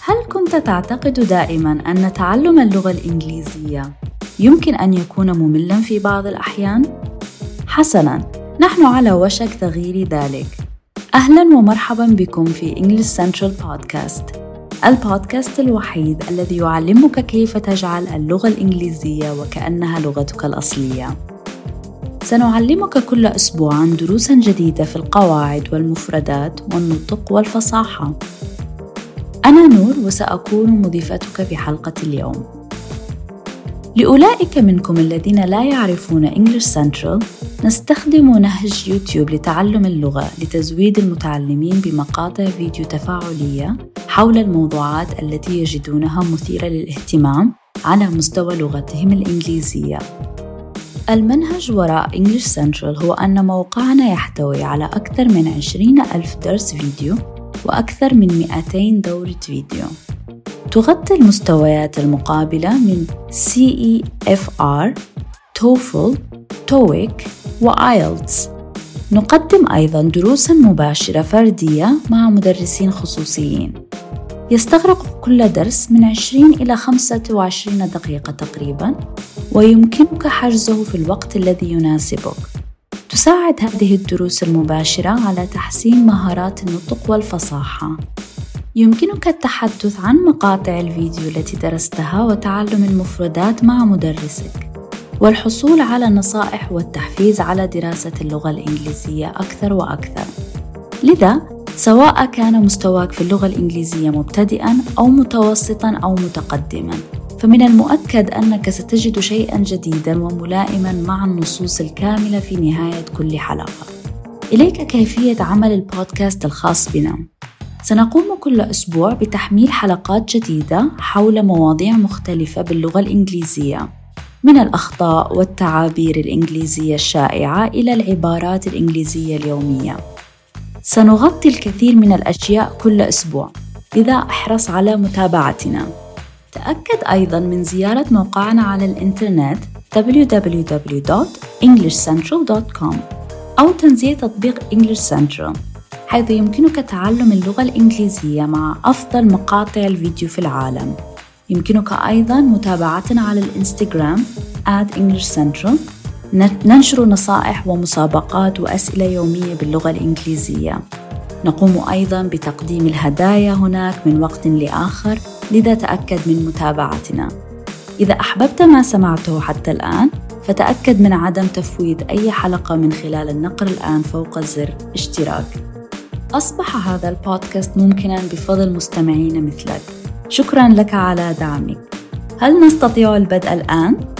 هل كنت تعتقد دائما أن تعلم اللغة الإنجليزية يمكن أن يكون مملا في بعض الأحيان؟ حسنا، نحن على وشك تغيير ذلك. أهلا ومرحبا بكم في English Central Podcast البودكاست الوحيد الذي يعلمك كيف تجعل اللغة الإنجليزية وكأنها لغتك الأصلية. سنعلمك كل أسبوع عن دروس جديدة في القواعد والمفردات والنطق والفصاحة. أنا نور وسأكون مضيفتك في حلقة اليوم. لأولئك منكم الذين لا يعرفون English Central نستخدم نهج يوتيوب لتعلم اللغة لتزويد المتعلمين بمقاطع فيديو تفاعلية حول الموضوعات التي يجدونها مثيرة للاهتمام على مستوى لغتهم الإنجليزية. المنهج وراء English Central هو أن موقعنا يحتوي على أكثر من 20 ألف درس فيديو وأكثر من 200 دورة فيديو. تغطي المستويات المقابلة من CEFR, TOEFL, TOEIC وآيلتس نقدم أيضا دروسا مباشرة فردية مع مدرسين خصوصيين. يستغرق كل درس من 20 إلى 25 دقيقة تقريبا ويمكنك حجزه في الوقت الذي يناسبك تساعد هذه الدروس المباشرة على تحسين مهارات النطق والفصاحة يمكنك التحدث عن مقاطع الفيديو التي درستها وتعلم المفردات مع مدرسك والحصول على النصائح والتحفيز على دراسة اللغة الإنجليزية أكثر وأكثر. لذا سواء كان مستواك في اللغة الإنجليزية مبتدئا أو متوسطا أو متقدما، فمن المؤكد أنك ستجد شيئا جديدا وملائما مع النصوص الكاملة في نهاية كل حلقة. إليك كيفية عمل البودكاست الخاص بنا. سنقوم كل أسبوع بتحميل حلقات جديدة حول مواضيع مختلفة باللغة الإنجليزية من الأخطاء والتعابير الإنجليزية الشائعة إلى العبارات الإنجليزية اليومية. سنغطي الكثير من الأشياء كل أسبوع، لذا أحرص على متابعتنا. تأكد أيضا من زيارة موقعنا على الإنترنت www.englishcentral.com أو تنزيل تطبيق English Central حيث يمكنك تعلم اللغة الإنجليزية مع أفضل مقاطع الفيديو في العالم. يمكنك أيضا متابعتنا على الإنستغرام at English Central ننشر نصائح ومسابقات وأسئلة يومية باللغة الإنجليزية. نقوم أيضا بتقديم الهدايا هناك من وقت لآخر لذا تأكد من متابعتنا. إذا أحببت ما سمعته حتى الآن فتأكد من عدم تفويت أي حلقة من خلال النقر الآن فوق زر اشتراك. أصبح هذا البودكاست ممكنا بفضل مستمعين مثلك. شكرا لك على دعمك. هل نستطيع البدء الآن؟